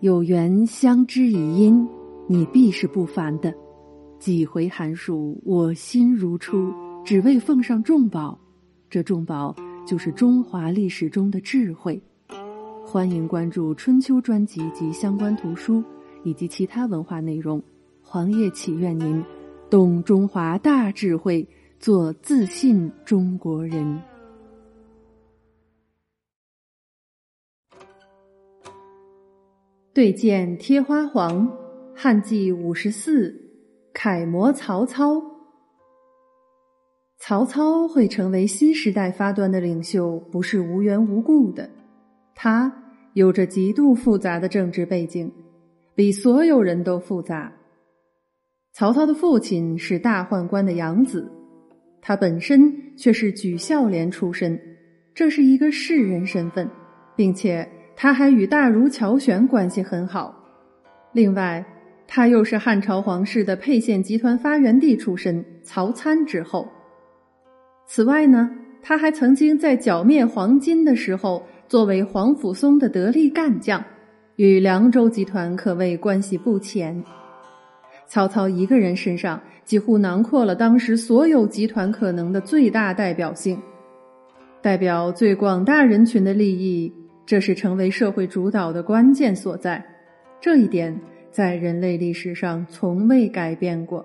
有缘相知以因，你必是不凡的。几回寒暑，我心如初，只为奉上重宝。这重宝就是中华历史中的智慧。欢迎关注春秋专辑及相关图书以及其他文化内容。黄叶祈愿您懂中华大智慧，做自信中国人。对剑贴花黄，汉纪五十四。楷模曹操，曹操会成为新时代发端的领袖，不是无缘无故的。他有着极度复杂的政治背景，比所有人都复杂。曹操的父亲是大宦官的养子，他本身却是举孝廉出身，这是一个士人身份，并且他还与大儒乔玄关系很好。另外。他又是汉朝皇室的沛县集团发源地出身，曹参之后。此外呢，他还曾经在剿灭黄巾的时候，作为黄甫松的得力干将，与凉州集团可谓关系不浅。曹操一个人身上几乎囊括了当时所有集团可能的最大代表性，代表最广大人群的利益，这是成为社会主导的关键所在。这一点。在人类历史上从未改变过。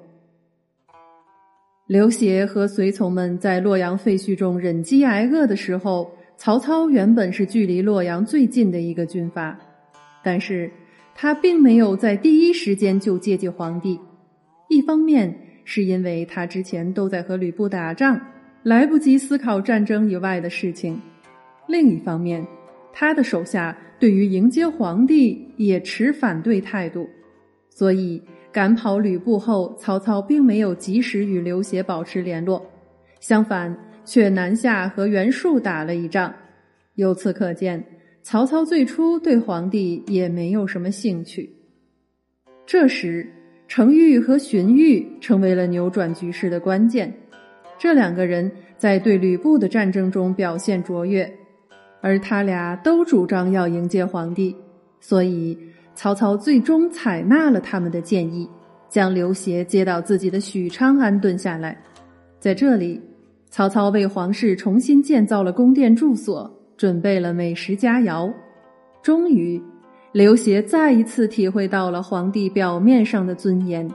刘协和随从们在洛阳废墟中忍饥挨饿的时候，曹操原本是距离洛阳最近的一个军阀，但是他并没有在第一时间就接济皇帝。一方面是因为他之前都在和吕布打仗，来不及思考战争以外的事情；另一方面，他的手下。对于迎接皇帝也持反对态度，所以赶跑吕布后，曹操并没有及时与刘协保持联络，相反却南下和袁术打了一仗。由此可见，曹操最初对皇帝也没有什么兴趣。这时，程昱和荀彧成为了扭转局势的关键。这两个人在对吕布的战争中表现卓越。而他俩都主张要迎接皇帝，所以曹操最终采纳了他们的建议，将刘协接到自己的许昌安顿下来。在这里，曹操为皇室重新建造了宫殿住所，准备了美食佳肴。终于，刘协再一次体会到了皇帝表面上的尊严，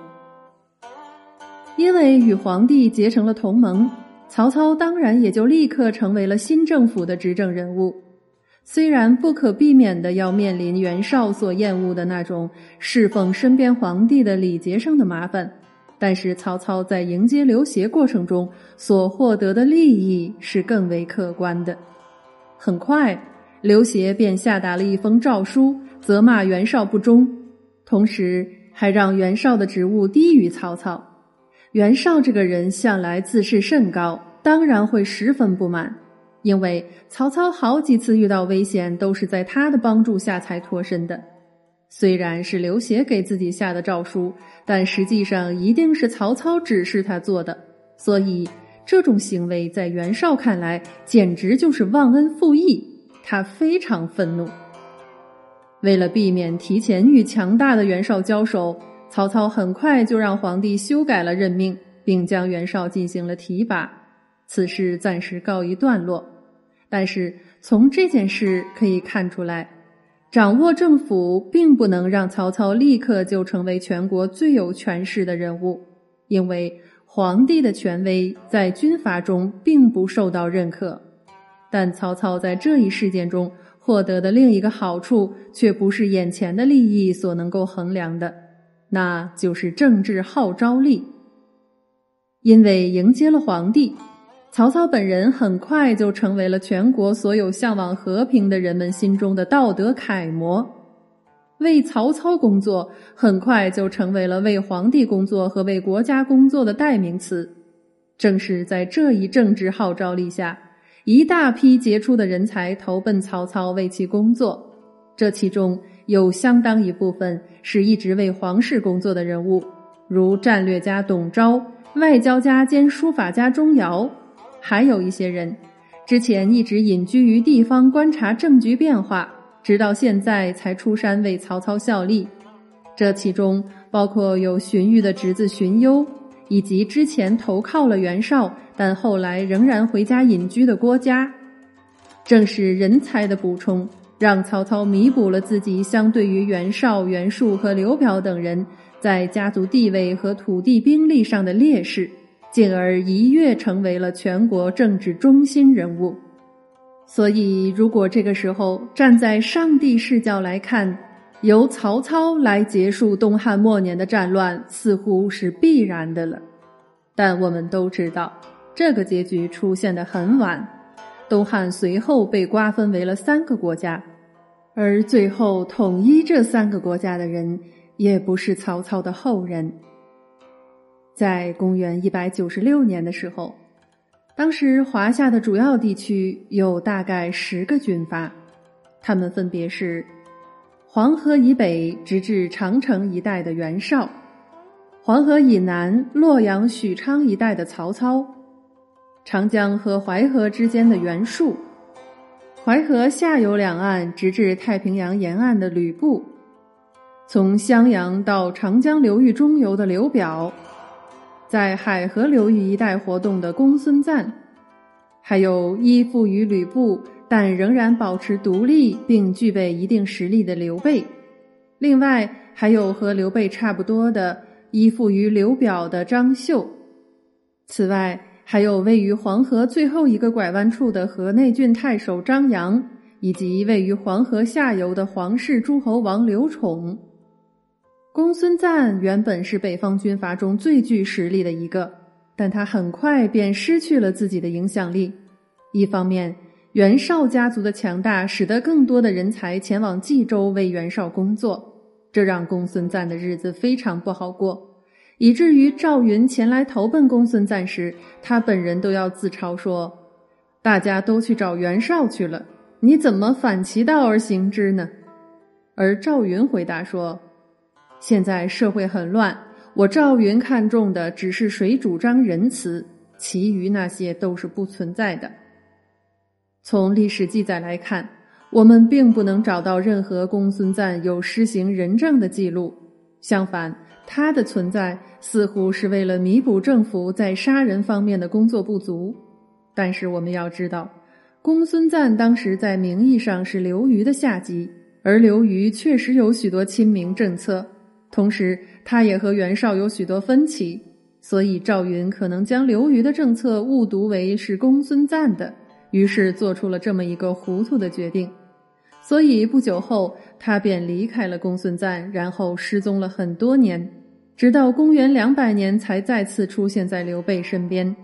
因为与皇帝结成了同盟。曹操当然也就立刻成为了新政府的执政人物，虽然不可避免的要面临袁绍所厌恶的那种侍奉身边皇帝的礼节上的麻烦，但是曹操在迎接刘协过程中所获得的利益是更为可观的。很快，刘协便下达了一封诏书，责骂袁绍不忠，同时还让袁绍的职务低于曹操。袁绍这个人向来自视甚高，当然会十分不满，因为曹操好几次遇到危险都是在他的帮助下才脱身的。虽然是刘协给自己下的诏书，但实际上一定是曹操指示他做的，所以这种行为在袁绍看来简直就是忘恩负义，他非常愤怒。为了避免提前与强大的袁绍交手。曹操很快就让皇帝修改了任命，并将袁绍进行了提拔，此事暂时告一段落。但是从这件事可以看出来，掌握政府并不能让曹操立刻就成为全国最有权势的人物，因为皇帝的权威在军阀中并不受到认可。但曹操在这一事件中获得的另一个好处，却不是眼前的利益所能够衡量的。那就是政治号召力。因为迎接了皇帝，曹操本人很快就成为了全国所有向往和平的人们心中的道德楷模。为曹操工作，很快就成为了为皇帝工作和为国家工作的代名词。正是在这一政治号召力下，一大批杰出的人才投奔曹操为其工作。这其中。有相当一部分是一直为皇室工作的人物，如战略家董昭、外交家兼书法家钟繇，还有一些人之前一直隐居于地方观察政局变化，直到现在才出山为曹操效力。这其中包括有荀彧的侄子荀攸，以及之前投靠了袁绍，但后来仍然回家隐居的郭嘉。正是人才的补充，让曹操弥补了自己相对于袁绍、袁术和刘表等人在家族地位和土地兵力上的劣势，进而一跃成为了全国政治中心人物。所以，如果这个时候站在上帝视角来看，由曹操来结束东汉末年的战乱，似乎是必然的了。但我们都知道，这个结局出现的很晚。东汉随后被瓜分为了三个国家，而最后统一这三个国家的人，也不是曹操的后人。在公元一百九十六年的时候。当时华夏的主要地区有大概十个军阀，他们分别是：黄河以北直至长城一带的袁绍，黄河以南洛阳、许昌一带的曹操，长江和淮河之间的袁术，淮河下游两岸直至太平洋沿岸的吕布，从襄阳到长江流域中游的刘表。在海河流域一带活动的公孙瓒，还有依附于吕布但仍然保持独立并具备一定实力的刘备，另外还有和刘备差不多的依附于刘表的张绣。此外，还有位于黄河最后一个拐弯处的河内郡太守张扬，以及位于黄河下游的皇室诸侯王刘宠。公孙瓒原本是北方军阀中最具实力的一个，但他很快便失去了自己的影响力。一方面，袁绍家族的强大使得更多的人才前往冀州为袁绍工作，这让公孙瓒的日子非常不好过，以至于赵云前来投奔公孙瓒时，他本人都要自嘲说：“大家都去找袁绍去了，你怎么反其道而行之呢？”而赵云回答说。现在社会很乱，我赵云看重的只是谁主张仁慈，其余那些都是不存在的。从历史记载来看，我们并不能找到任何公孙瓒有施行仁政的记录。相反，他的存在似乎是为了弥补政府在杀人方面的工作不足。但是我们要知道，公孙瓒当时在名义上是刘虞的下级，而刘虞确实有许多亲民政策。同时，他也和袁绍有许多分歧，所以赵云可能将刘虞的政策误读为是公孙瓒的，于是做出了这么一个糊涂的决定。所以不久后，他便离开了公孙瓒，然后失踪了很多年，直到公元两百年才再次出现在刘备身边。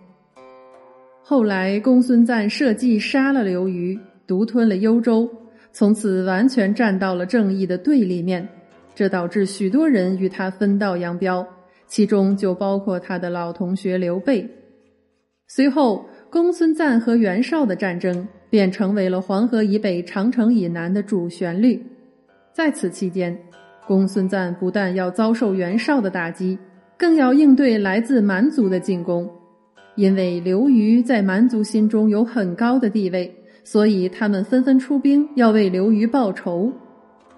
后来，公孙瓒设计杀了刘虞，独吞了幽州，从此完全站到了正义的对立面。这导致许多人与他分道扬镳，其中就包括他的老同学刘备。随后，公孙瓒和袁绍的战争便成为了黄河以北、长城以南的主旋律。在此期间，公孙瓒不但要遭受袁绍的打击，更要应对来自蛮族的进攻。因为刘虞在蛮族心中有很高的地位，所以他们纷纷出兵要为刘虞报仇。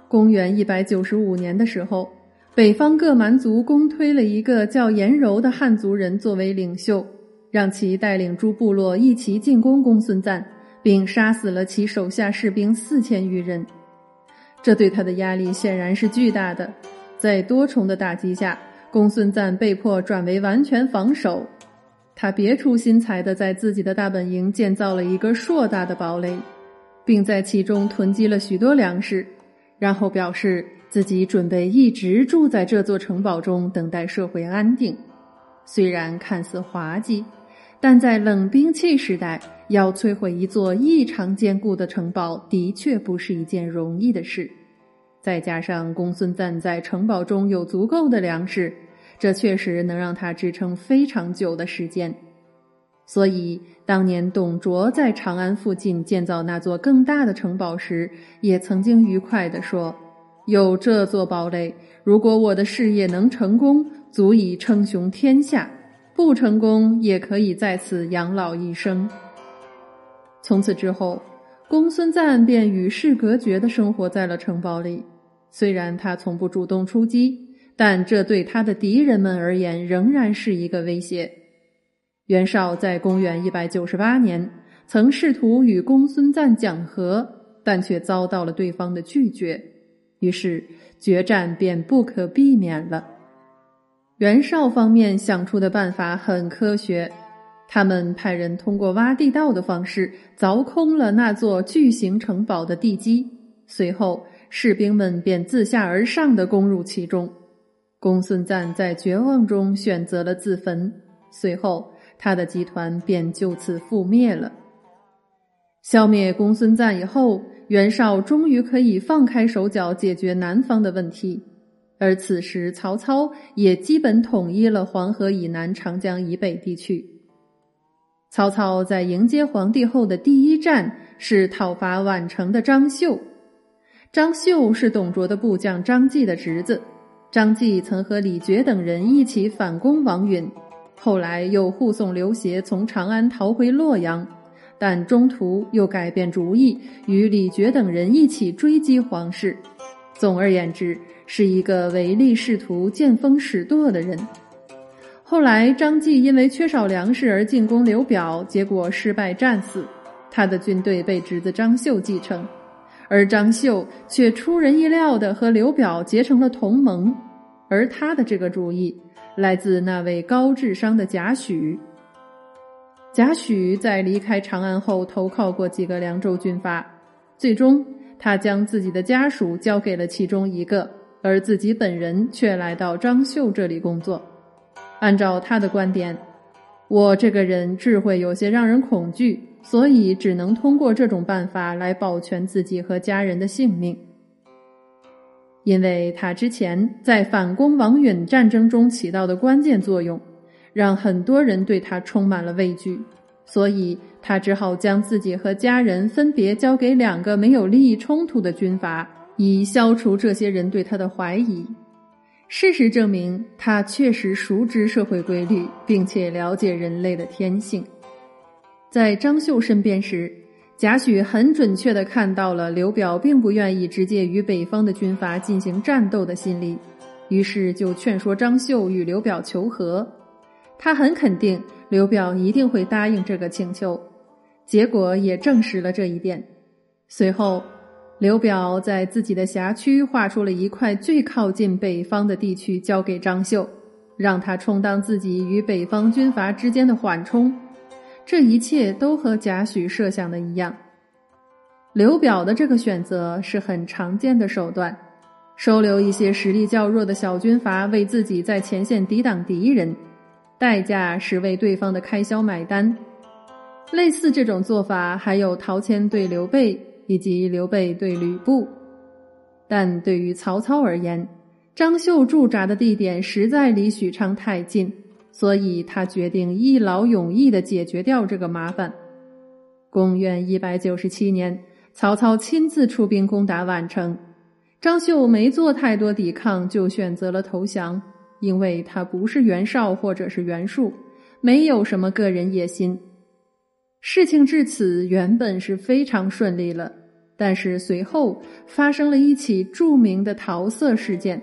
公元一百九十五年的时候，北方各蛮族公推了一个叫颜柔的汉族人作为领袖，让其带领诸部落一起进攻公孙瓒，并杀死了其手下士兵四千余人。这对他的压力显然是巨大的。在多重的打击下，公孙瓒被迫转为完全防守。他别出心裁地在自己的大本营建造了一个硕大的堡垒，并在其中囤积了许多粮食。然后表示自己准备一直住在这座城堡中，等待社会安定。虽然看似滑稽，但在冷兵器时代，要摧毁一座异常坚固的城堡，的确不是一件容易的事。再加上公孙瓒在城堡中有足够的粮食，这确实能让他支撑非常久的时间。所以，当年董卓在长安附近建造那座更大的城堡时，也曾经愉快地说：“有这座堡垒，如果我的事业能成功，足以称雄天下；不成功，也可以在此养老一生。”从此之后，公孙瓒便与世隔绝的生活在了城堡里。虽然他从不主动出击，但这对他的敌人们而言仍然是一个威胁。袁绍在公元一百九十八年曾试图与公孙瓒讲和，但却遭到了对方的拒绝，于是决战便不可避免了。袁绍方面想出的办法很科学，他们派人通过挖地道的方式凿空了那座巨型城堡的地基，随后。士兵们便自下而上的攻入其中，公孙瓒在绝望中选择了自焚，随后他的集团便就此覆灭了。消灭公孙瓒以后，袁绍终于可以放开手脚解决南方的问题，而此时曹操也基本统一了黄河以南、长江以北地区。曹操在迎接皇帝后的第一站是讨伐宛城的张绣。张绣是董卓的部将张继的侄子，张继曾和李傕等人一起反攻王允，后来又护送刘协从长安逃回洛阳，但中途又改变主意，与李傕等人一起追击皇室。总而言之，是一个唯利是图、见风使舵的人。后来，张继因为缺少粮食而进攻刘表，结果失败战死，他的军队被侄子张绣继承。而张绣却出人意料的和刘表结成了同盟，而他的这个主意来自那位高智商的贾诩。贾诩在离开长安后投靠过几个凉州军阀，最终他将自己的家属交给了其中一个，而自己本人却来到张绣这里工作。按照他的观点，我这个人智慧有些让人恐惧。所以只能通过这种办法来保全自己和家人的性命，因为他之前在反攻王允战争中起到的关键作用，让很多人对他充满了畏惧，所以他只好将自己和家人分别交给两个没有利益冲突的军阀，以消除这些人对他的怀疑。事实证明，他确实熟知社会规律，并且了解人类的天性。在张绣身边时，贾诩很准确地看到了刘表并不愿意直接与北方的军阀进行战斗的心理，于是就劝说张绣与刘表求和。他很肯定刘表一定会答应这个请求，结果也证实了这一点。随后，刘表在自己的辖区划出了一块最靠近北方的地区，交给张绣，让他充当自己与北方军阀之间的缓冲。这一切都和贾诩设想的一样。刘表的这个选择是很常见的手段，收留一些实力较弱的小军阀，为自己在前线抵挡敌人，代价是为对方的开销买单。类似这种做法，还有陶谦对刘备以及刘备对吕布。但对于曹操而言，张绣驻扎的地点实在离许昌太近。所以他决定一劳永逸地解决掉这个麻烦。公元一百九十七年，曹操亲自出兵攻打宛城，张绣没做太多抵抗就选择了投降，因为他不是袁绍或者是袁术，没有什么个人野心。事情至此原本是非常顺利了，但是随后发生了一起著名的桃色事件，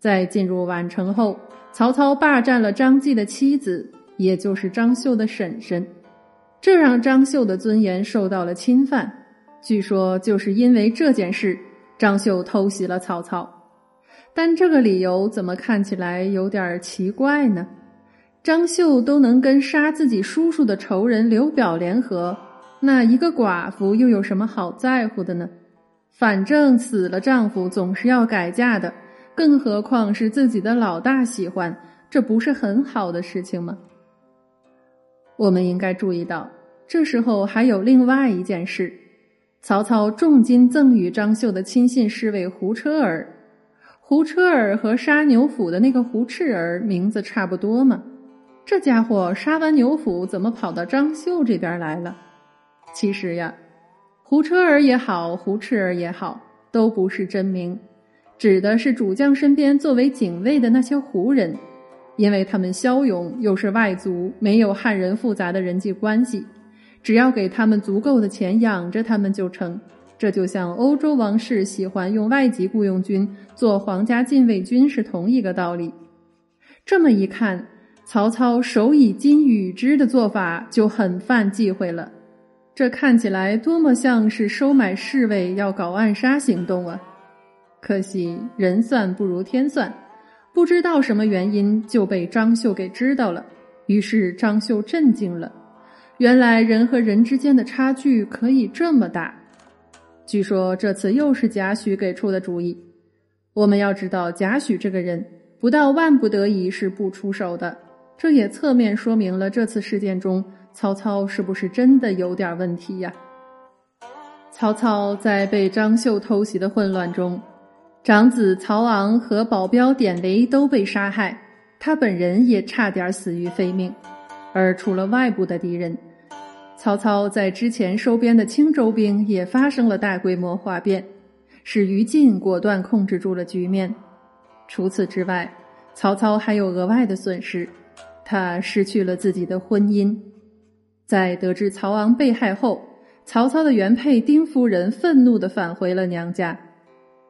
在进入宛城后。曹操霸占了张继的妻子，也就是张绣的婶婶，这让张绣的尊严受到了侵犯。据说就是因为这件事，张绣偷袭了曹操。但这个理由怎么看起来有点奇怪呢？张绣都能跟杀自己叔叔的仇人刘表联合，那一个寡妇又有什么好在乎的呢？反正死了丈夫总是要改嫁的。更何况是自己的老大喜欢，这不是很好的事情吗？我们应该注意到，这时候还有另外一件事：曹操重金赠与张绣的亲信侍卫胡车儿。胡车儿和杀牛府的那个胡赤儿名字差不多嘛？这家伙杀完牛府，怎么跑到张绣这边来了？其实呀，胡车儿也好，胡赤儿也好，都不是真名。指的是主将身边作为警卫的那些胡人，因为他们骁勇，又是外族，没有汉人复杂的人际关系，只要给他们足够的钱养着他们就成。这就像欧洲王室喜欢用外籍雇佣军做皇家禁卫军是同一个道理。这么一看，曹操手以金与之的做法就很犯忌讳了。这看起来多么像是收买侍卫要搞暗杀行动啊！可惜人算不如天算，不知道什么原因就被张绣给知道了。于是张绣震惊了，原来人和人之间的差距可以这么大。据说这次又是贾诩给出的主意。我们要知道，贾诩这个人不到万不得已是不出手的。这也侧面说明了这次事件中曹操是不是真的有点问题呀？曹操在被张绣偷袭的混乱中，长子曹昂和保镖典韦都被杀害，他本人也差点死于非命。而除了外部的敌人。曹操在之前收编的青州兵也发生了大规模哗变，使于禁果断控制住了局面。除此之外，曹操还有额外的损失，他失去了自己的婚姻。在得知曹昂被害后，曹操的原配丁夫人愤怒地返回了娘家，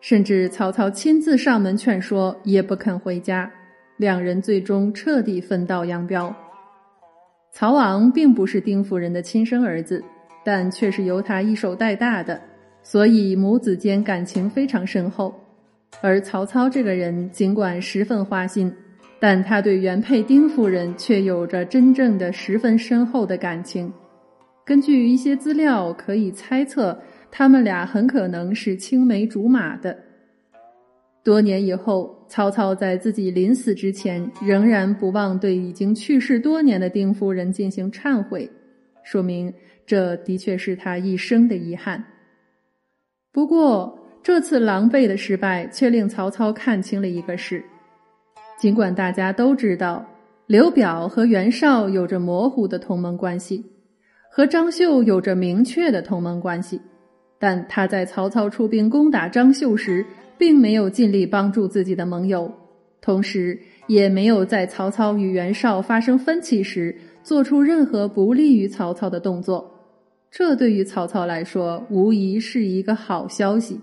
甚至曹操亲自上门劝说，也不肯回家。两人最终彻底分道扬镳。曹昂并不是丁夫人的亲生儿子，但却是由他一手带大的，所以母子间感情非常深厚。而曹操这个人尽管十分花心，但他对原配丁夫人却有着真正的十分深厚的感情。根据一些资料，可以猜测他们俩很可能是青梅竹马的。多年以后，曹操在自己临死之前，仍然不忘对已经去世多年的丁夫人进行忏悔，说明这的确是他一生的遗憾。不过，这次狼狈的失败却令曹操看清了一个事：尽管大家都知道刘表和袁绍有着模糊的同盟关系，和张绣有着明确的同盟关系，但他在曹操出兵攻打张绣时。并没有尽力帮助自己的盟友，同时也没有在曹操与袁绍发生分歧时做出任何不利于曹操的动作。这对于曹操来说无疑是一个好消息。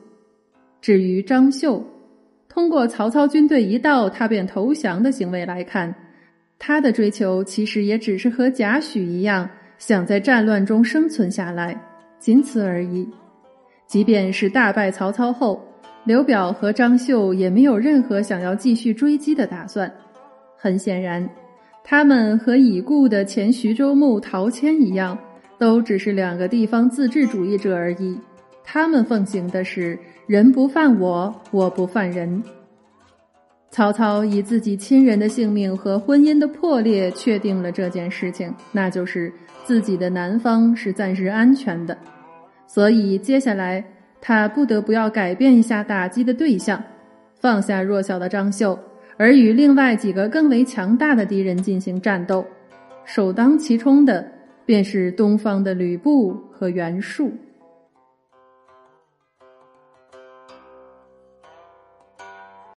至于张绣，通过曹操军队一到他便投降的行为来看，他的追求其实也只是和贾诩一样，想在战乱中生存下来，仅此而已。即便是大败曹操后。刘表和张绣也没有任何想要继续追击的打算。很显然，他们和已故的前徐州牧陶谦一样，都只是两个地方自治主义者而已。他们奉行的是“人不犯我，我不犯人”。曹操以自己亲人的性命和婚姻的破裂确定了这件事情，那就是自己的南方是暂时安全的。所以接下来。他不得不要改变一下打击的对象，放下弱小的张绣，而与另外几个更为强大的敌人进行战斗。首当其冲的便是东方的吕布和袁术。